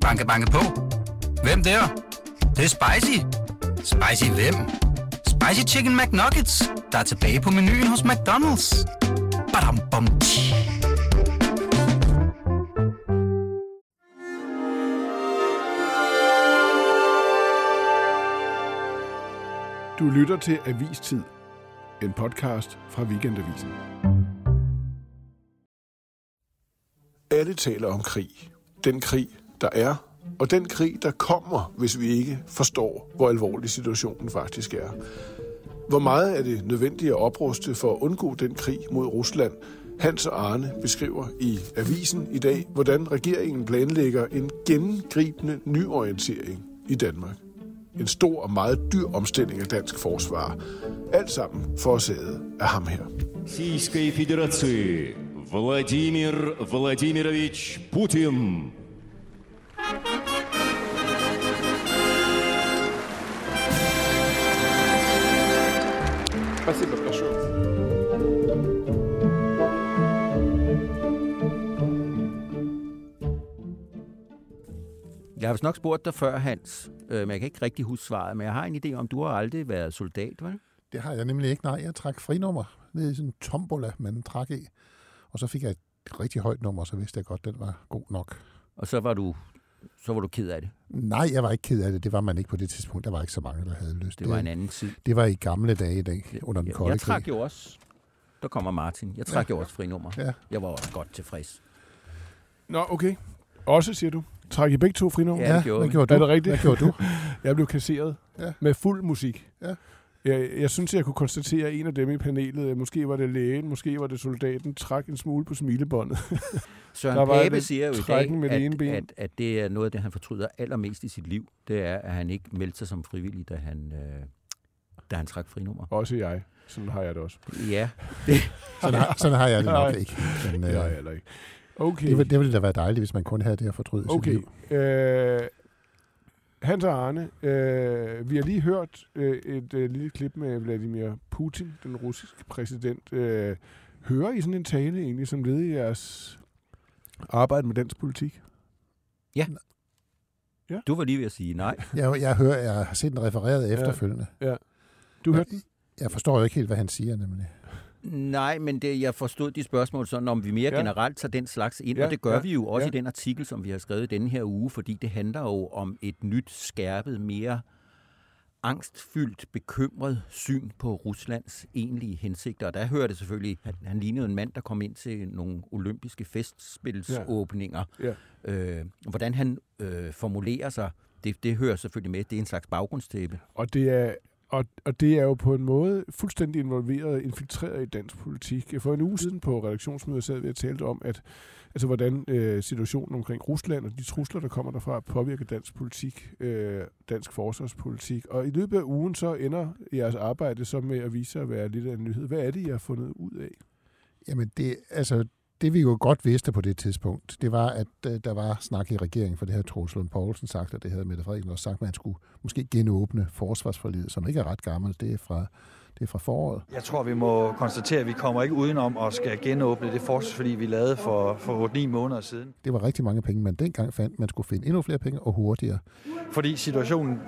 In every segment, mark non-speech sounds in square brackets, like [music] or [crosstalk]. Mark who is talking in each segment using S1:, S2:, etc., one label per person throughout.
S1: Banke, banke på. Hvem der? Det, det er spicy. Spicy hvem? Spicy Chicken McNuggets, der er tilbage på menuen hos McDonald's. Badum, bom, tji.
S2: Du lytter til Avistid, en podcast fra Weekendavisen. Alle taler om krig Den krig, der er, og den krig, der kommer, hvis vi ikke forstår, hvor alvorlig situationen faktisk er. Hvor meget er det nødvendigt at opruste for at undgå den krig mod Rusland? Hans og Arne beskriver i avisen i dag, hvordan regeringen planlægger en gennemgribende nyorientering i Danmark. En stor og meget dyr omstilling af dansk forsvar. Alt sammen forårsaget af ham her.
S3: Российской Федерации Владимир Владимирович Путин.
S2: Спасибо большое.
S4: Jeg har vist nok spurgt dig før, Hans, øh, men jeg kan ikke rigtig huske svaret, men jeg har en idé om, du har aldrig været soldat, vel?
S5: Det har jeg nemlig ikke. Nej, jeg trak frinummer ned i sådan en tombola, man trak i. Og så fik jeg et rigtig højt nummer, så vidste jeg godt, at den var god nok.
S4: Og så var du, så var du ked af det.
S5: Nej, jeg var ikke ked af det. Det var man ikke på det tidspunkt. Der var ikke så mange, der havde lyst.
S4: Det var en anden tid.
S5: det var i gamle dage i dag, under den
S4: Jeg,
S5: kolde
S4: jeg trak
S5: krig.
S4: jo også, der kommer Martin, jeg trak
S5: Ja.
S4: jo også frinummer.
S5: Ja.
S4: Jeg var også godt tilfreds.
S2: Nå, okay. Også, siger du. Træk I begge to frinummer?
S4: Ja, det gjorde
S5: hvad
S4: vi.
S5: gjorde du?
S2: Er det rigtigt?
S5: Hvad gjorde du? [laughs]
S2: Jeg blev kasseret
S5: Ja.
S2: med fuld musik.
S5: Ja.
S2: Jeg, jeg synes, jeg kunne konstatere, at en af dem i panelet, måske var det lægen, måske var det soldaten, trak en smule på smilebåndet. [laughs]
S4: Søren
S2: Der var
S4: Pape siger jo i
S2: trækken med det
S4: dag,
S2: ene
S4: at,
S2: ben.
S4: at, at det er noget af det, han fortryder allermest i sit liv. Det er, at han ikke meldte sig som frivillig, da han, øh, da han trak frinummer.
S2: Også jeg. Sådan har jeg det også.
S4: Ja, [laughs]
S5: Sådan har, sådan har jeg det nok ikke. Men,
S2: Det har jeg
S5: øh,
S2: heller ikke. Okay.
S5: det, ville, det ville da være dejligt, hvis man kun havde det at fortryde i sit
S2: Okay.
S5: liv.
S2: Øh, Hans og Arne, øh, vi har lige hørt øh, et øh, lille klip med Vladimir Putin, den russiske præsident. Øh, hører I sådan en tale egentlig, som led i jeres arbejde med dansk politik?
S4: du var lige ved at sige nej. [laughs]
S5: Jeg, jeg, hører, jeg har set den refereret efterfølgende.
S2: Du
S5: Ja.
S2: hørte den?
S5: Jeg forstår jo ikke helt, hvad han siger, nemlig.
S4: Nej, men det, jeg forstod de spørgsmål sådan, om vi mere
S2: Ja.
S4: ja. generelt tager den slags ind,
S2: Ja,
S4: ja, og det gør
S2: ja,
S4: ja, vi jo også
S2: ja.
S4: ja. i den artikel, som vi har skrevet denne her uge, fordi det handler jo om et nyt, skærpet, mere angstfyldt, bekymret syn på Ruslands egentlige hensigter. Og der hører det selvfølgelig, at han lignede en mand, der kom ind til nogle olympiske festspilsåbninger.
S2: Ja.
S4: Øh, hvordan han øh, formulerer sig, det, det hører selvfølgelig med. Det er en slags baggrundstæppe.
S2: Og det er og, og det er jo på en måde fuldstændig involveret, infiltreret i dansk politik. For en uge siden på redaktionsmødet sad vi og talte om, at altså, hvordan øh, situationen omkring Rusland og de trusler, der kommer derfra, påvirker dansk politik, øh, dansk forsvarspolitik. Og i løbet af ugen så ender jeres arbejde så med at vise sig at være lidt af en nyhed. Hvad er det, I har fundet ud af?
S5: Jamen, det, altså, det vi jo godt vidste på det tidspunkt, det var, at øh, der var snak i regeringen, for det havde Troels Lund Poulsen sagt, og det havde Mette Frederiksen også sagt, at man skulle måske genåbne forsvarsforlidet, som ikke er ret gammelt. Det er fra, det er fra foråret.
S6: Jeg tror, vi må konstatere, at vi kommer ikke udenom at skal genåbne det forsvarsforlig, vi lavede for, for 8-9 måneder siden.
S5: Det var rigtig mange penge, man dengang fandt. Man skulle finde endnu flere penge og hurtigere.
S6: Fordi situationen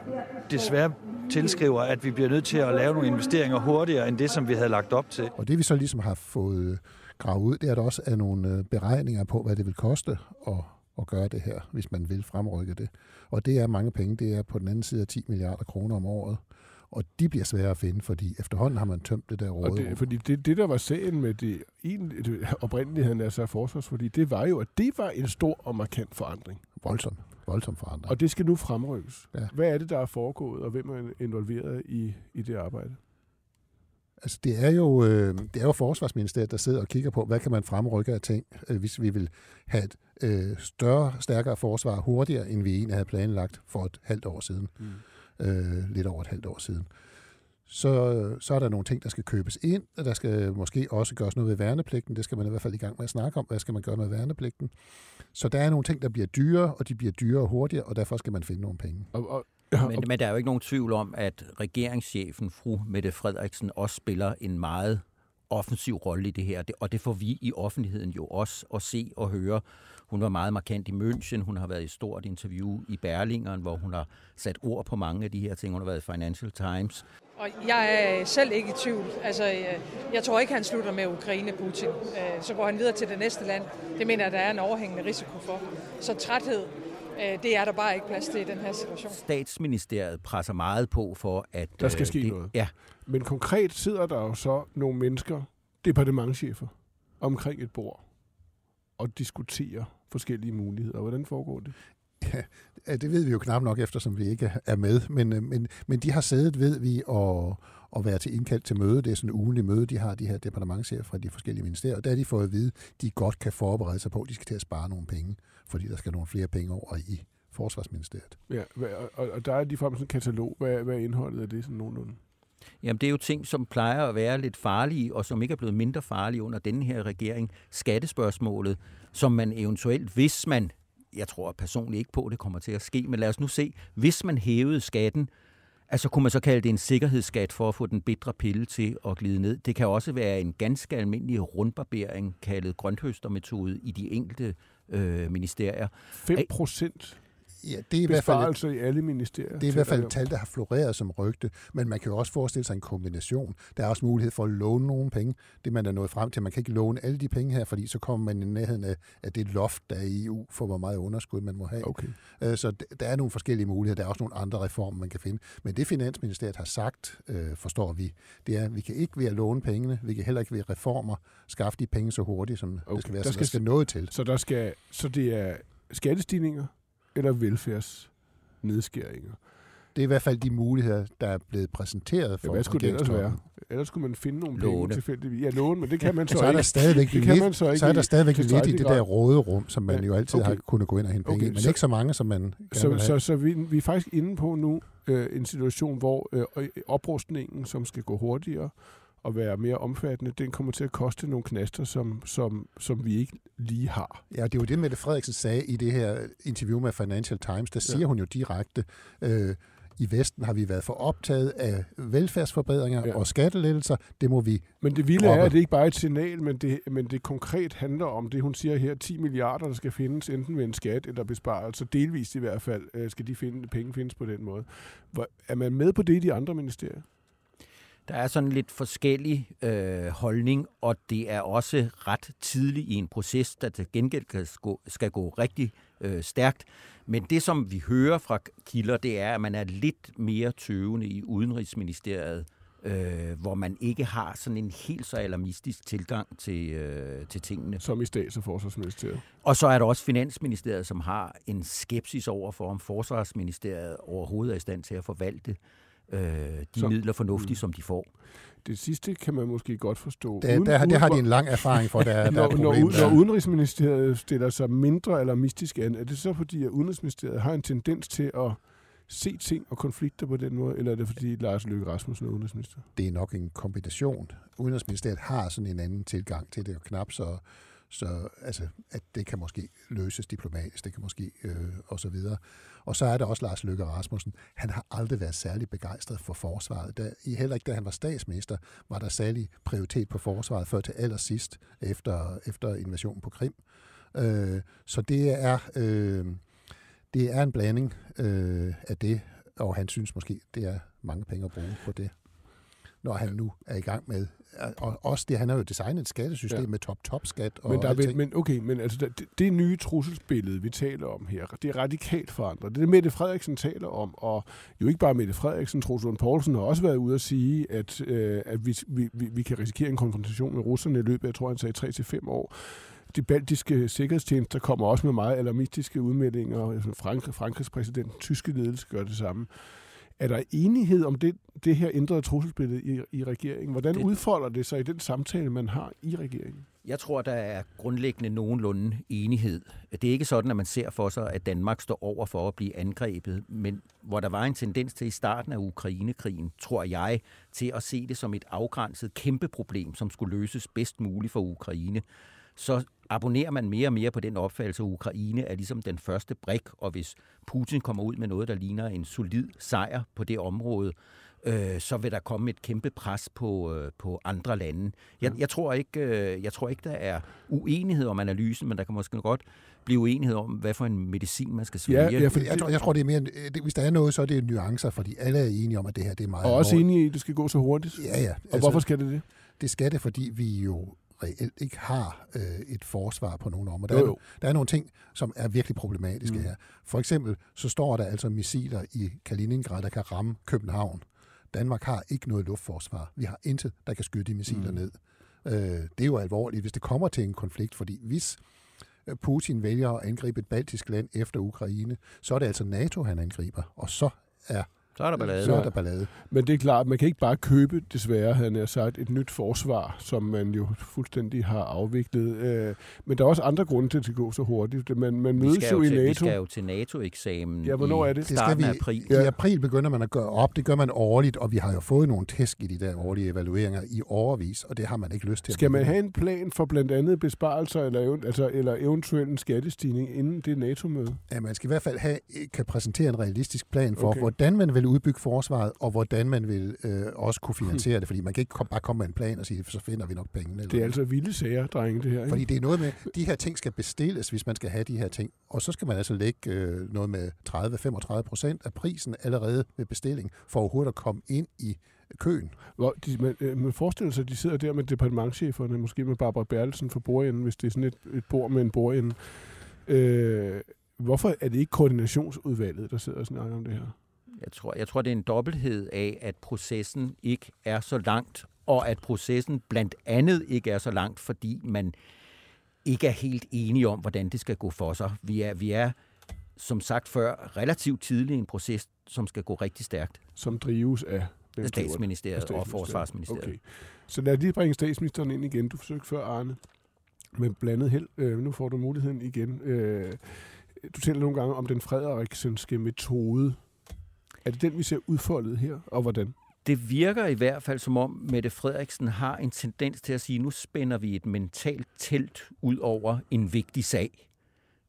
S6: desværre tilskriver, at vi bliver nødt til at lave nogle investeringer hurtigere end det, som vi havde lagt op til.
S5: Og det vi så ligesom har fået gravet ud, det er, at der også er nogle øh, beregninger på, hvad det vil koste at, at gøre det her, hvis man vil fremrykke det. Og det er mange penge. Det er på den anden side af 10 milliarder kroner om året. Og de bliver svære at finde, fordi efterhånden har man tømt det der
S2: Og det, fordi det, det, der var sagen med det, det oprindeligheden af sig forsvarsforlig, det var jo, at det var en stor og markant forandring.
S5: Voldsom, voldsom forandring.
S2: Og det skal nu fremrykkes.
S5: Ja.
S2: Hvad er det, der er foregået, og hvem er involveret i, i det arbejde?
S5: Altså, det er, jo, øh, det er jo Forsvarsministeriet, der sidder og kigger på, hvad kan man fremrykke af ting, øh, hvis vi vil have et øh, større, stærkere forsvar hurtigere, end vi egentlig havde planlagt for et halvt år siden.
S2: Mm.
S5: Øh, lidt over et halvt år siden. Så, så er der nogle ting, der skal købes ind, og der skal måske også gøres noget ved værnepligten. Det skal man i hvert fald i gang med at snakke om. Hvad skal man gøre med værnepligten? Så der er nogle ting, der bliver dyre, og de bliver dyrere hurtigere, og derfor skal man finde nogle penge.
S2: Og, og, ja,
S4: Men, men der er jo ikke nogen tvivl om, at regeringschefen, fru Mette Frederiksen, også spiller en meget offensiv rolle i det her, og det får vi i offentligheden jo også at se og høre. Hun var meget markant i München, hun har været i et stort interview i Berlingeren, hvor hun har sat ord på mange af de her ting. Hun har været i Financial Times.
S7: Og jeg er selv ikke i tvivl. Altså, jeg tror ikke, han slutter med Ukraine, Putin. Så går han videre til det næste land. Det mener jeg, der er en overhængende risiko for. Så træthed, det er der bare ikke plads til i den her situation.
S4: Statsministeriet presser meget på for, at...
S2: Der skal ske
S4: det,
S2: noget.
S4: Ja.
S2: Men konkret sidder der jo så nogle mennesker, departementchefer, omkring et bord og diskuterer forskellige muligheder. Hvordan foregår det?
S5: Ja, det ved vi jo knap nok, eftersom vi ikke er med, men, øh, men, men de har siddet, ved vi, og, og været til indkaldt til møde. Det er sådan en ugenlig møde, de har, de her departementchefer fra de forskellige ministerier, og der har de fået at vide, at de godt kan forberede sig på, at de skal til at spare nogle penge, fordi der skal nogle flere penge over i Forsvarsministeriet.
S2: Ja, og, og der er de frem sådan en katalog. Hvad, hvad er indholdet af det sådan nogenlunde?
S4: Jamen, det er jo ting, som plejer at være lidt farlige, og som ikke er blevet mindre farlige under denne her regering. Skattespørgsmålet, som man eventuelt, hvis man, jeg tror personligt ikke på, at det kommer til at ske, men lad os nu se, hvis man hævede skatten, altså kunne man så kalde det en sikkerhedsskat for at få den bedre pille til at glide ned. Det kan også være en ganske almindelig rundbarbering, kaldet grønthøstermetode, i de enkelte øh, ministerier.
S2: 5 procent
S5: Ja, det er i hvert fald
S2: i alle ministerier.
S5: Det er i hvert fald et tal, der har floreret som rygte, men man kan jo også forestille sig en kombination. Der er også mulighed for at låne nogle penge. Det man er nået frem til, man kan ikke låne alle de penge her, fordi så kommer man i nærheden af, af det loft, der er i EU, for hvor meget underskud man må have.
S2: Okay.
S5: Øh, så der er nogle forskellige muligheder. Der er også nogle andre reformer, man kan finde. Men det Finansministeriet har sagt, øh, forstår vi, det er, at vi kan ikke ved at låne pengene, vi kan heller ikke ved reformer skaffe de penge så hurtigt, som okay. det skal være. Der skal, så der skal noget til.
S2: Så, der skal, så det er skattestigninger, eller velfærdsnedskæringer.
S5: Det er i hvert fald de muligheder, der er blevet præsenteret for
S2: ja, hvad skulle det ellers være? Ellers skulle man finde nogle låne. penge tilfældigvis. Ja, låne, men det kan man så,
S5: så
S2: ikke.
S5: Er der stadigvæk det kan lidt, man så, ikke så er der stadigvæk lidt i det der råderum, som man ja, jo altid okay. har kunnet gå ind og hente penge okay, men så, ikke så mange, som man
S2: så, så, så vi, vi er faktisk inde på nu øh, en situation, hvor øh, oprustningen, som skal gå hurtigere, at være mere omfattende, den kommer til at koste nogle knaster, som, som, som vi ikke lige har.
S5: Ja, det er jo det, Mette Frederiksen sagde i det her interview med Financial Times. Der siger ja. hun jo direkte, øh, i Vesten har vi været for optaget af velfærdsforbedringer ja. og skattelettelser. Det må vi
S2: Men det vilde er, at det ikke bare er et signal, men det, men det konkret handler om det, hun siger her, 10 milliarder, der skal findes enten ved en skat eller besparelse. Delvist i hvert fald øh, skal de finde, penge findes på den måde. Hvor, er man med på det i de andre ministerier?
S4: Der er sådan lidt forskellig øh, holdning, og det er også ret tidligt i en proces, der til gengæld skal gå, skal gå rigtig øh, stærkt. Men det, som vi hører fra kilder, det er, at man er lidt mere tøvende i Udenrigsministeriet, øh, hvor man ikke har sådan en helt så alarmistisk tilgang til, øh, til tingene.
S2: Som i Stats- og Forsvarsministeriet.
S4: Og så er der også Finansministeriet, som har en skepsis over for, om Forsvarsministeriet overhovedet er i stand til at forvalte øh, de så, midler fornuftigt, mm. som de får.
S2: Det sidste kan man måske godt forstå.
S5: Det, uden, der, det har de en lang erfaring for, der,
S2: når, [laughs]
S5: der er
S2: når, når Udenrigsministeriet stiller sig mindre alarmistisk an, er det så fordi, at Udenrigsministeriet har en tendens til at se ting og konflikter på den måde, eller er det fordi Lars Løkke Rasmussen er udenrigsminister?
S5: Det er nok en kombination. Udenrigsministeriet har sådan en anden tilgang til det, og knap så så altså, at det kan måske løses diplomatisk, det kan måske øh, og så videre. Og så er der også Lars Løkke Rasmussen. Han har aldrig været særlig begejstret for forsvaret. Da, heller ikke da han var statsminister, var der særlig prioritet på forsvaret før til allersidst efter, efter invasionen på Krim. Øh, så det er, øh, det er en blanding øh, af det, og han synes måske, det er mange penge at bruge på det når han nu er i gang med. Og også det, han har jo designet et skattesystem ja. med top-top-skat. Og
S2: men, der er, men okay, men altså, det, det nye trusselsbillede, vi taler om her, det er radikalt forandret. Det er Mette Frederiksen taler om, og jo ikke bare Mette Frederiksen, Troels Lund Poulsen har også været ude at sige, at, øh, at vi, vi, vi kan risikere en konfrontation med russerne i løbet af, jeg tror, han sagde 3-5 år de baltiske sikkerhedstjenester kommer også med meget alarmistiske udmeldinger. Frank, Frankrigs præsident, tyske ledelse gør det samme. Er der enighed om det, det her ændrede trusselsbillede i, i regeringen? Hvordan det, udfolder det sig i den samtale, man har i regeringen?
S4: Jeg tror, der er grundlæggende nogenlunde enighed. Det er ikke sådan, at man ser for sig, at Danmark står over for at blive angrebet, men hvor der var en tendens til i starten af Ukrainekrigen, tror jeg, til at se det som et afgrænset kæmpe problem, som skulle løses bedst muligt for Ukraine så abonnerer man mere og mere på den opfattelse, at Ukraine er ligesom den første brik, og hvis Putin kommer ud med noget, der ligner en solid sejr på det område, øh, så vil der komme et kæmpe pres på, øh, på andre lande. Jeg, jeg, tror ikke, øh, jeg tror ikke, der er uenighed om analysen, men der kan måske godt blive uenighed om, hvad for en medicin man skal svælge.
S5: Ja, ja, for jeg, tror, jeg tror, det er mere, det, hvis der er noget, så er det nuancer, fordi alle er enige om, at det her det er meget
S2: Og også
S5: alvorligt.
S2: enige i, at det skal gå så hurtigt.
S5: Ja, ja.
S2: Og altså, hvorfor skal det det?
S5: Det skal det, fordi vi jo reelt ikke har øh, et forsvar på nogen områder. Der,
S2: Jo,
S5: er, der er nogle ting, som er virkelig problematiske
S2: Mm.
S5: her. For eksempel, så står der altså missiler i Kaliningrad, der kan ramme København. Danmark har ikke noget luftforsvar. Vi har intet, der kan skyde de missiler
S2: Mm.
S5: mm. ned. Øh, det er jo alvorligt, hvis det kommer til en konflikt, fordi hvis øh, Putin vælger at angribe et baltisk land efter Ukraine, så er det altså NATO, han angriber, og så er,
S4: Så er der ballade.
S5: så er der ballade.
S2: Men det er klart, man kan ikke bare købe, desværre, havde jeg sagt, et nyt forsvar, som man jo fuldstændig har afviklet. Øh, Men der er også andre grunde til, at det går så hurtigt. Man, man
S4: Vi
S2: mødes
S4: skal,
S2: jo
S4: jo
S2: i
S4: til, vi
S2: NATO.
S4: skal jo til NATO-eksamen
S2: Ja, hvornår
S4: i
S2: er det?
S5: Det
S4: starten
S5: skal
S4: af
S5: vi-
S4: april.
S5: I april begynder man at gøre op. Det gør man årligt, og vi har jo fået nogle tæsk i de der årlige evalueringer i overvis, og det har man ikke lyst til. at
S2: Skal man have en plan for blandt andet besparelser eller, altså, eller eventuelt en skattestigning inden det NATO-møde?
S5: Ja, man skal i hvert fald have, kan præsentere en realistisk plan for,
S2: okay.
S5: hvordan man vil udbygge forsvaret, og hvordan man vil øh, også kunne finansiere det, fordi man kan ikke kom, bare komme med en plan og sige, så finder vi nok pengene.
S2: Det er altså vilde sager, drenge, det her. Ikke?
S5: Fordi det er noget med, de her ting skal bestilles, hvis man skal have de her ting. Og så skal man altså lægge øh, noget med 30-35 procent af prisen allerede ved bestilling, for overhovedet at komme ind i køen.
S2: Hvor de, man, øh, man forestiller sig, at de sidder der med departementcheferne, måske med Barbara Bertelsen for bordenden, hvis det er sådan et, et bord med en bordende. Øh, hvorfor er det ikke koordinationsudvalget, der sidder og snakker om det her?
S4: Jeg tror, jeg tror, det er en dobbelthed af, at processen ikke er så langt, og at processen blandt andet ikke er så langt, fordi man ikke er helt enige om, hvordan det skal gå for sig. Vi er, vi er som sagt før, relativt tidlig en proces, som skal gå rigtig stærkt.
S2: Som drives af hvem?
S4: Statsministeriet
S2: Af
S4: og Forsvarsministeriet.
S2: Okay. Så lad os lige bringe statsministeren ind igen. Du forsøgte før, Arne, med blandet held. Øh, nu får du muligheden igen. Øh, du taler nogle gange om den Frederiksenske metode. Er det den, vi ser udfoldet her, og hvordan?
S4: Det virker i hvert fald som om, Mette Frederiksen har en tendens til at sige, nu spænder vi et mentalt telt ud over en vigtig sag.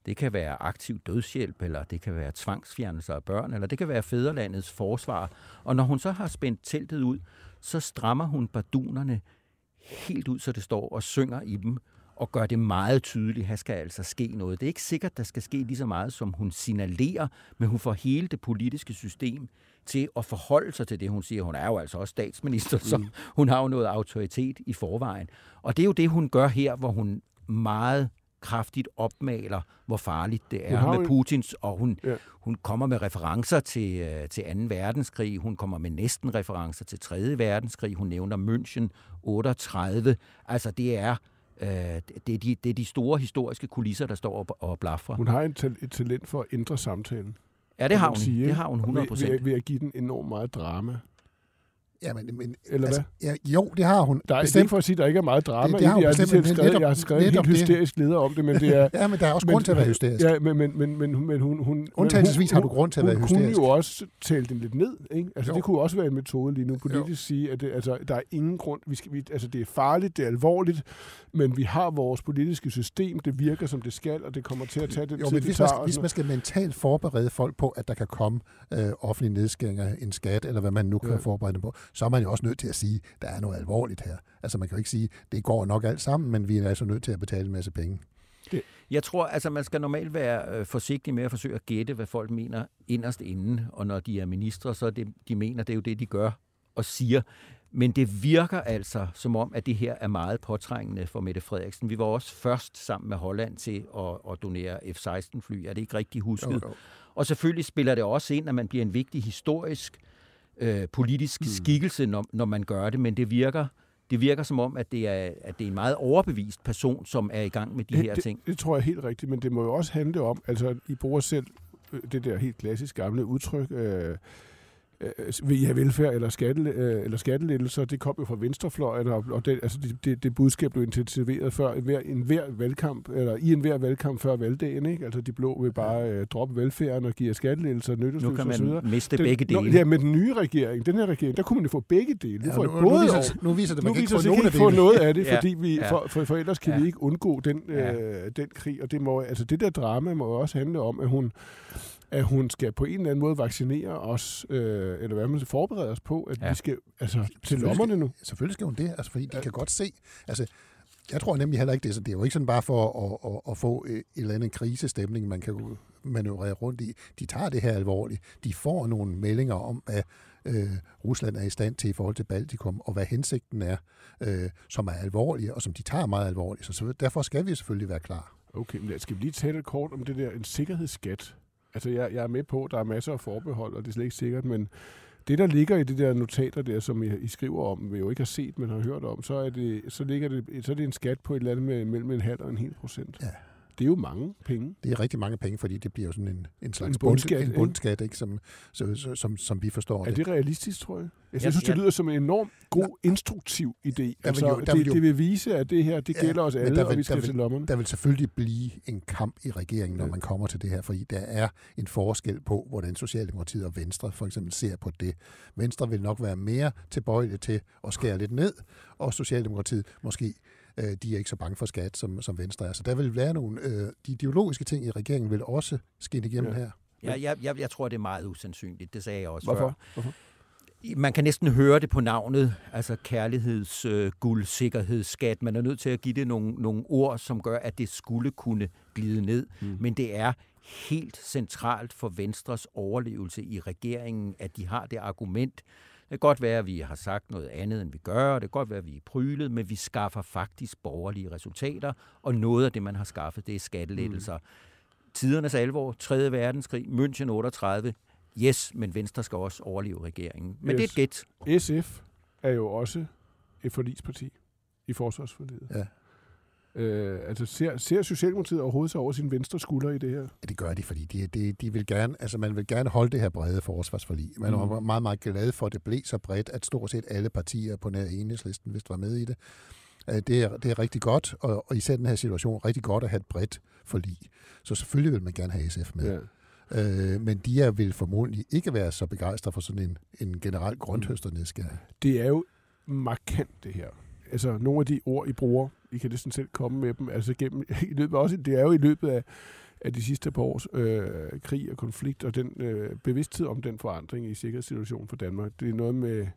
S4: Det kan være aktiv dødshjælp, eller det kan være tvangsfjernelse af børn, eller det kan være fædrelandets forsvar. Og når hun så har spændt teltet ud, så strammer hun bardunerne helt ud, så det står og synger i dem, og gør det meget tydeligt, her skal altså ske noget. Det er ikke sikkert, der skal ske lige så meget, som hun signalerer, men hun får hele det politiske system til at forholde sig til det, hun siger. Hun er jo altså også statsminister, så
S2: Mm.
S4: hun har jo noget autoritet i forvejen. Og det er jo det, hun gør her, hvor hun meget kraftigt opmaler, hvor farligt det er med Putins, og hun,
S2: Ja.
S4: hun kommer med referencer til, øh, til 2. verdenskrig, hun kommer med næsten referencer til 3. verdenskrig, hun nævner München 38. Altså det er, øh, det, er de, det er de store historiske kulisser, der står og, og blaffer.
S2: Hun har et, tal- et talent for at ændre samtalen.
S4: Ja, det har hun.
S2: sige,
S4: det har hun
S2: Og
S4: 100
S2: Ved, ved, ved at give den enormt meget drama.
S5: Ja, men, men,
S2: Eller
S5: altså, ja, jo, det har hun.
S2: Der er ikke for at sige, at der ikke er meget drama
S5: Det- det har
S2: i det.
S5: hun
S2: Jeg har,
S5: bestemt,
S2: skrevet,
S5: netop-
S2: jeg har skrevet en helt
S5: det-
S2: hysterisk leder om det, men det er... [laughs]
S5: Ja, men der er også
S2: Men-
S5: grund til at være hysterisk.
S2: Ja, men, men, men, men, men hun, hun,
S5: Undtagelsesvis har
S2: hun,
S5: du grund til at være
S2: hun
S5: hysterisk.
S2: kunne jo også tale den lidt ned. Ikke? Altså,
S5: Jo.
S2: det kunne også være en metode lige nu politisk
S5: Jo.
S2: sige, at det, altså, der er ingen grund. Vi skal, vi, altså, det er farligt, det er alvorligt, men vi har vores politiske system, det virker som det skal, og det kommer til at tage den
S5: Jo,
S2: tid,
S5: men
S2: det
S5: hvis
S2: tager.
S5: man, hvis man skal mentalt forberede folk på, at der kan komme øh, offentlige nedskæringer, en skat, eller hvad man nu kan
S2: ja.
S5: forberede dem på, så er man jo også nødt til at sige, der er noget alvorligt her. Altså man kan jo ikke sige, det går nok alt sammen, men vi er altså nødt til at betale en masse penge.
S4: Jeg tror, altså man skal normalt være øh, forsigtig med at forsøge at gætte, hvad folk mener inderst inde, og når de er ministre, så er det, de mener, det er jo det, de gør og siger. Men det virker altså som om, at det her er meget påtrængende for Mette Frederiksen. Vi var også først sammen med Holland til at, at donere F-16-fly. Er det ikke rigtigt husket?
S5: Jo, jo.
S4: Og selvfølgelig spiller det også ind, at man bliver en vigtig historisk øh, politisk
S2: Hmm.
S4: skikkelse, når, når man gør det, men det virker, det virker som om, at det, er, at det er en meget overbevist person, som er i gang med de her
S2: det,
S4: ting.
S2: Det, det tror jeg er helt rigtigt, men det må jo også handle om, altså I bruger selv øh, det der helt klassisk gamle udtryk, øh, øh, vil I have velfærd eller, skatte, øh, eller skattelettelser, det kom jo fra venstrefløjen, og, og det, altså det, det, det budskab blev intensiveret før en hver, en hver valgkamp, eller i en hver valgkamp før valgdagen, ikke? Altså de blå vil bare øh, droppe velfærden og give skattelettelser,
S4: Nu
S2: nyttestyrs
S4: kan man miste
S2: Den-
S4: begge
S2: Nå,
S4: dele.
S2: ja, med den nye regering, den her regering, der kunne man jo få begge dele. Nu
S5: Ja,
S2: får
S5: nu,
S2: I
S5: nu,
S2: både
S5: viser, nu viser det, at man
S2: nu
S5: kan ikke få nogen af
S2: få noget af det,
S4: Ja,
S2: fordi vi,
S4: ja.
S2: for, for, for ellers kan
S4: Ja.
S2: vi ikke undgå den, øh, den krig. Og det, må, altså det der drama må også handle om, at hun at hun skal på en eller anden måde vaccinere os, øh, eller hvad man skal forberede os på, at
S4: Ja.
S2: ja. vi skal altså, til lommerne nu.
S5: Selvfølgelig skal hun det, altså, fordi de kan godt se, altså, jeg tror nemlig heller ikke det, så det er jo ikke sådan bare for at, at, at få øh, en eller anden krisestemning, man kan jo manøvrere rundt i. De tager det her alvorligt. De får nogle meldinger om, hvad øh, Rusland er i stand til i forhold til Baltikum, og hvad hensigten er, øh, som er alvorlige, og som de tager meget alvorligt. Så, så derfor skal vi selvfølgelig være klar.
S2: Okay, men skal vi lige tale kort om det der, en sikkerhedsskat? Altså, jeg, jeg er med på, at der er masser af forbehold, og det er slet ikke sikkert, men det, der ligger i det der notater der, som I, I skriver om, vi jo ikke har set, men har hørt om, så er det, så ligger det, så er det en skat på et eller andet med, mellem en halv og en hel procent.
S5: Ja.
S2: Det er jo mange penge.
S5: Det er rigtig mange penge, fordi det bliver jo sådan en, en slags
S2: En bundskat,
S5: bund, en
S2: ikke?
S5: bundskat, ikke? Som, så, så, som, som vi forstår
S2: Er det realistisk, tror jeg? Jeg
S4: Ja,
S2: synes,
S4: ja.
S2: det lyder som en enormt god, instruktiv idé. Altså,
S5: jo- der vil
S2: det,
S5: jo-
S2: det vil vise, at det her, det
S5: Ja,
S2: gælder os
S5: men
S2: alle,
S5: der
S2: og
S5: vil-
S2: vi skal
S5: der vil-
S2: til lommerne.
S5: Der vil selvfølgelig blive en kamp i regeringen, når
S2: Ja.
S5: man kommer til det her, fordi der er en forskel på, hvordan Socialdemokratiet og Venstre for eksempel ser på det. Venstre vil nok være mere tilbøjelige til at skære lidt ned, og Socialdemokratiet måske øh, de er ikke så bange for skat, som, som Venstre er. Så der vil være nogle... Øh, de ideologiske ting i regeringen vil også skinne igennem
S2: Ja.
S5: her.
S4: Jeg, jeg, jeg, jeg tror, det er meget usandsynligt. Det sagde jeg også
S2: Hvorfor?
S4: før.
S2: Hvorfor?
S4: Man kan næsten høre det på navnet, altså kærligheds, øh, sikkerhedsskat. Man er nødt til at give det nogle, nogle ord, som gør, at det skulle kunne glide ned. Mm. Men det er helt centralt for Venstres overlevelse i regeringen, at de har det argument. Det kan godt være, at vi har sagt noget andet, end vi gør, og det kan godt være, at vi er prylet, men vi skaffer faktisk borgerlige resultater, og noget af det, man har skaffet, det er skattelettelser. Mm. Tidernes alvor, 3. verdenskrig, München 38, yes, men Venstre skal også overleve regeringen. Men yes. det er et gæt.
S2: SF er jo også et forlisparti i forsvarsforliget.
S5: Ja.
S2: Øh, altså, ser, ser Socialdemokratiet overhovedet sig over sin venstre skulder i det her?
S5: Ja, det gør de, fordi de, de, de vil gerne, altså man vil gerne holde det her brede forsvarsforlig. Man
S2: Mm.
S5: var meget, meget glad for, at det blev så bredt, at stort set alle partier på nær enhedslisten, hvis var med i det. Øh, Det er, det er rigtig godt, og, og især den her situation, rigtig godt at have et bredt forlig. Så selvfølgelig vil man gerne have SF med.
S2: Ja.
S5: Øh, men de er vil formodentlig ikke være så begejstrede for sådan en, en generel grønthøsternedskæring.
S2: Det er jo markant, det her. Altså, nogle af de ord, I bruger, I kan næsten selv komme med dem. Altså, gennem, [laughs] i løbet også, det er jo i løbet af, af de sidste par års øh, krig og konflikt, og den øh, bevidsthed om den forandring i sikkerhedssituationen for Danmark. Det er noget med...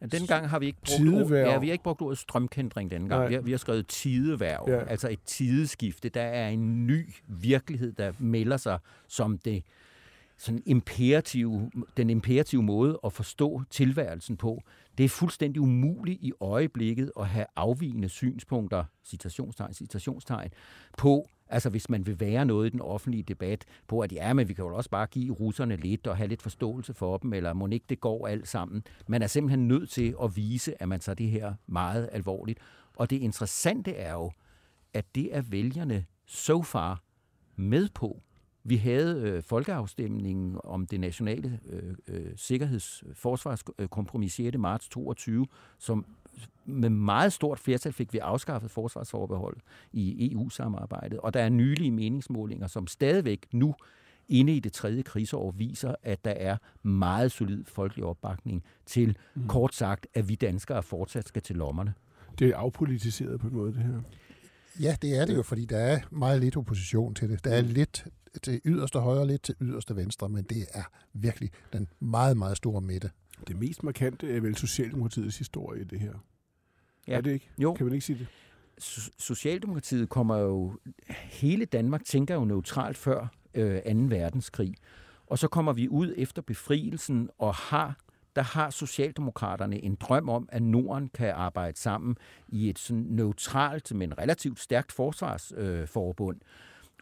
S4: Ja, denne gang har vi ikke brugt,
S2: Tideværv.
S4: ord, ja, vi har ikke brugt ordet strømkendring denne gang.
S2: Nej.
S4: Vi har, vi har skrevet tideværv,
S2: ja.
S4: altså et tideskifte. Der er en ny virkelighed, der melder sig som det sådan imperative, den imperative måde at forstå tilværelsen på. Det er fuldstændig umuligt i øjeblikket at have afvigende synspunkter, citationstegn, citationstegn, på, altså hvis man vil være noget i den offentlige debat, på at ja, men vi kan jo også bare give russerne lidt og have lidt forståelse for dem, eller må ikke det går alt sammen. Man er simpelthen nødt til at vise, at man tager det her meget alvorligt. Og det interessante er jo, at det er vælgerne so far med på. Vi havde øh, folkeafstemningen om det nationale øh, øh, sikkerheds-forsvarskompromis 6. marts 22, som med meget stort flertal fik vi afskaffet forsvarsforbehold i EU-samarbejdet. Og der er nylige meningsmålinger, som stadigvæk nu inde i det tredje krigsår viser, at der er meget solid folkelig opbakning til, mm. kort sagt, at vi danskere fortsat skal til lommerne.
S2: Det er afpolitiseret på en måde, det her.
S5: Ja, det er det jo, fordi der er meget lidt opposition til det. Der er lidt til yderste højre, lidt til yderste venstre, men det er virkelig den meget, meget store midte.
S2: Det mest markante er vel Socialdemokratiets historie i det her.
S4: Ja.
S2: Er det ikke?
S4: Jo.
S2: Kan man ikke sige det?
S4: So- Socialdemokratiet kommer jo, hele Danmark tænker jo neutralt før øh, 2. verdenskrig. Og så kommer vi ud efter befrielsen og har der har Socialdemokraterne en drøm om, at Norden kan arbejde sammen i et sådan neutralt, men relativt stærkt forsvarsforbund. Øh,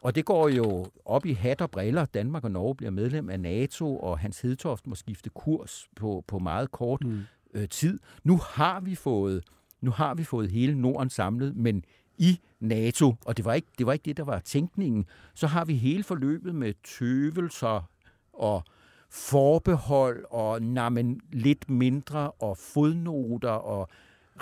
S4: og det går jo op i hat og briller. Danmark og Norge bliver medlem af NATO, og Hans Hedtoft må skifte kurs på, på meget kort mm. øh, tid. Nu har vi fået nu har vi fået hele Norden samlet, men i NATO, og det var ikke det, var ikke det der var tænkningen, så har vi hele forløbet med tøvelser og forbehold og nej, men lidt mindre og fodnoter og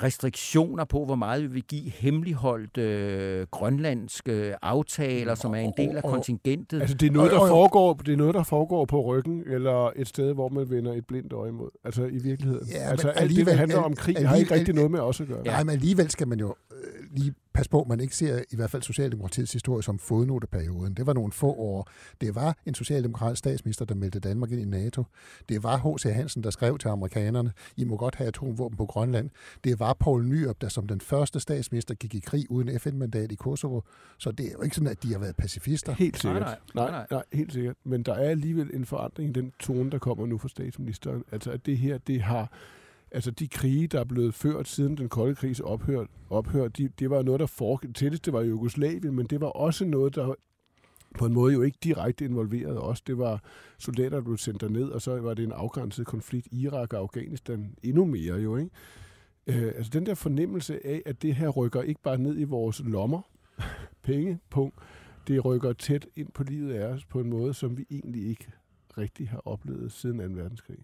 S4: restriktioner på, hvor meget vi vil give hemmeligholdt øh, grønlandske aftaler, som er en del af kontingentet.
S2: Altså, det er noget,
S5: Og-
S2: der foregår, det er noget, der foregår på ryggen, eller et sted, hvor man vender et blindt øje mod. Altså, i virkeligheden.
S5: Ja,
S2: altså, alt det, der handler om krig, har ikke rigtig noget med os at gøre.
S5: Ja. Nej, men alligevel skal man jo øh, lige passe på, at man ikke ser i hvert fald Socialdemokratiets historie som fodnoteperioden. Det var nogle få år. Det var en socialdemokratisk statsminister, der meldte Danmark ind i NATO. Det var H.C. Hansen, der skrev til amerikanerne, I må godt have atomvåben på Grønland. Det var Poul Nyrup, der som den første statsminister gik i krig uden FN-mandat i Kosovo. Så det er jo ikke sådan, at de har været pacifister.
S2: Helt sikkert.
S4: Nej, nej, nej,
S2: nej, nej, helt sikkert. Men der er alligevel en forandring i den tone, der kommer nu fra statsministeren. Altså, at det her, det har altså de krige, der er blevet ført siden den kolde krigs ophør, ophør de, det var noget, der foregik. Tættest det var Jugoslavien, men det var også noget, der på en måde jo ikke direkte involverede os. Det var soldater, der blev sendt derned, og så var det en afgrænset konflikt. Irak og Afghanistan endnu mere jo, ikke? Øh, altså den der fornemmelse af, at det her rykker ikke bare ned i vores lommer, [laughs] penge, punkt, det rykker tæt ind på livet af os på en måde, som vi egentlig ikke rigtig har oplevet siden 2. verdenskrig.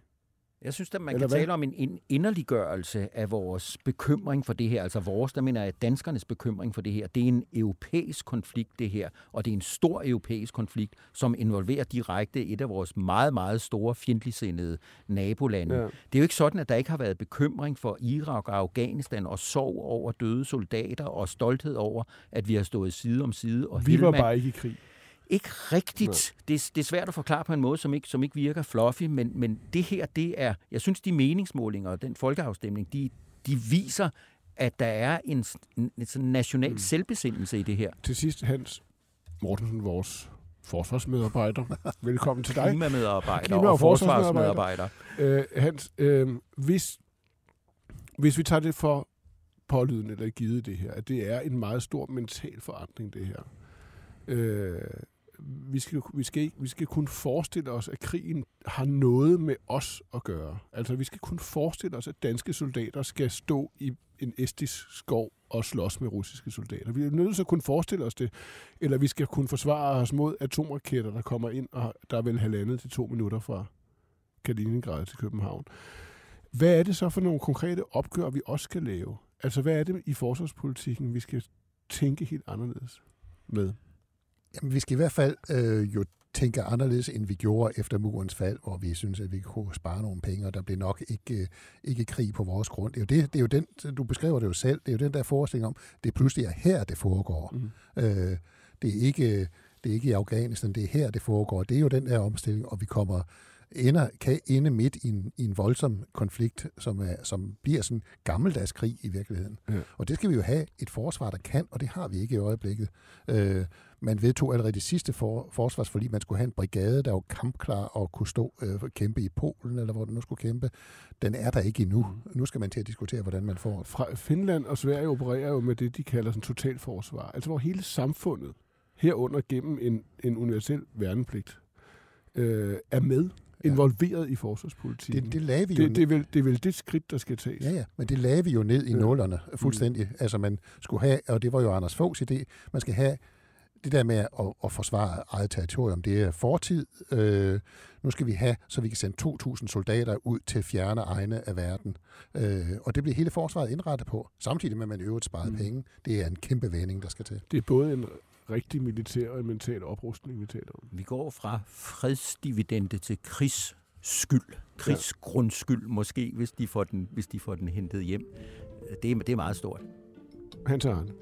S4: Jeg synes, at man
S2: Eller
S4: kan
S2: hvad?
S4: tale om en, en inderliggørelse af vores bekymring for det her. Altså vores, der mener jeg, danskernes bekymring for det her. Det er en europæisk konflikt, det her. Og det er en stor europæisk konflikt, som involverer direkte et af vores meget, meget store fjendtligsindede nabolande.
S2: Ja.
S4: Det er jo ikke sådan, at der ikke har været bekymring for Irak og Afghanistan og sorg over døde soldater og stolthed over, at vi har stået side om side. Og
S2: Vi var
S4: Helmand-
S2: bare ikke i krig.
S4: Ikke rigtigt. Det, er- det er svært at forklare på en måde, som ikke, som ikke virker fluffy, men, men det her, det er, jeg synes, de meningsmålinger og den folkeafstemning, de, de viser, at der er en, en, en sådan national mm. selvbesindelse i det her.
S2: Til sidst, Hans Mortensen, vores forsvarsmedarbejder. [laughs] Velkommen til dig.
S4: Klimamedarbejder
S2: Klima-
S4: og,
S2: og
S4: forsvarsmedarbejder.
S2: Øh, Hans, øh, hvis, hvis vi tager det for pålydende eller givet det her, at det er en meget stor mental forandring, det her. Øh, vi, skal, vi, skal, vi skal kun forestille os, at krigen har noget med os at gøre. Altså, vi skal kun forestille os, at danske soldater skal stå i en estisk skov og slås med russiske soldater. Vi er nødt til at kunne forestille os det, eller vi skal kunne forsvare os mod atomraketter, der kommer ind, og der er vel halvandet til to minutter fra Kaliningrad til København. Hvad er det så for nogle konkrete opgør, vi også skal lave? Altså, hvad er det i forsvarspolitikken, vi skal tænke helt anderledes med?
S5: Jamen, vi skal i hvert fald øh, jo tænke anderledes, end vi gjorde efter murens fald, hvor vi synes, at vi kunne spare nogle penge, og der blev nok ikke, øh, ikke krig på vores grund. Det er, jo det, det er jo den, du beskriver det jo selv, det er jo den der forestilling om, det pludselig er her, det foregår.
S2: Mm.
S5: Øh, det, er ikke, det er ikke i Afghanistan, det er her, det foregår. Det er jo den der omstilling, og vi kommer ender, kan ende midt i en, i en voldsom konflikt, som, er, som bliver sådan gammeldags krig i virkeligheden.
S2: Ja.
S5: Og det skal vi jo have et forsvar, der kan, og det har vi ikke i øjeblikket. Øh, man vedtog allerede det sidste for, forsvarsforlig, man skulle have en brigade, der var kampklar og kunne stå øh, kæmpe i Polen, eller hvor den nu skulle kæmpe. Den er der ikke endnu. Nu skal man til at diskutere, hvordan man får
S2: Fra Finland og Sverige opererer jo med det, de kalder sådan totalforsvar. Altså hvor hele samfundet, herunder gennem en, en universel værnepligt, øh, er med, involveret i forsvarspolitikken.
S5: det, det lagde vi jo
S2: det, det, er vel, det er vel det skridt, der skal tages.
S5: Ja, ja, men det lagde vi jo ned i
S2: Ja.
S5: nullerne fuldstændig. Mm. Altså man skulle have, og det var jo Anders Foghs idé, man skal have det der med at, at forsvare eget territorium, det er fortid. Øh, nu skal vi have, så vi kan sende 2.000 soldater ud til fjerne egne af verden. Øh, og det bliver hele forsvaret indrettet på, samtidig med, at man i øvrigt sparede mm.
S2: Mm.
S5: penge. Det er en kæmpe vending, der skal til.
S2: Det er både en rigtig militær og en mental oprustning, vi taler om.
S4: Vi går fra fredsdividende til krigsskyld. Krigsgrundskyld måske, hvis de får den, hvis de får den hentet hjem. Det er, det er meget stort.
S2: Hans Arne,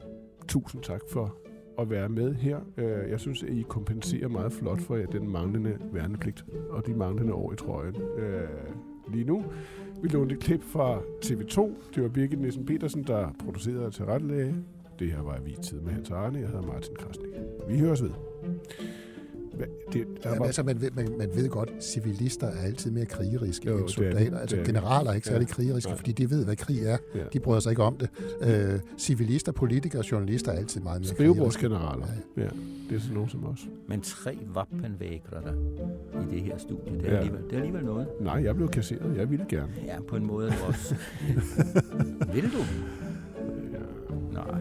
S2: tusind tak for at være med her. Øh, Jeg synes, at I kompenserer meget flot for den manglende værnepligt og de manglende år i trøjen. Øh, Lige nu, vi lånte et klip fra TV2. Det var Birgit Nielsen Petersen, der producerede og tilrettelagde. Det her var Vi Tid med Hans Arne. Jeg hedder Martin Krasnik. Vi høres ved. Det, der
S5: Ja,
S2: var,
S5: altså, man, ved, man, man ved godt, at civilister er altid mere krigeriske
S2: Jo,
S5: end
S2: det er
S5: soldater. Altså
S2: Det er
S5: generaler er ikke særlig
S2: Ja.
S5: krigeriske,
S2: Nej.
S5: fordi de ved, hvad krig er.
S2: Ja.
S5: De bryder sig ikke om det. Øh, civilister, politikere og journalister er altid meget mere krigeriske.
S2: skrivebordsgeneraler. Ja, det er sådan nogen som os.
S4: Men tre vappenvægre der i det her studie, det er,
S2: Ja.
S4: alligevel, det er alligevel noget.
S2: Nej, jeg blev kasseret. Jeg ville gerne.
S4: Ja, på en måde er også. [laughs] Vil du?
S2: Ja.
S4: Nej.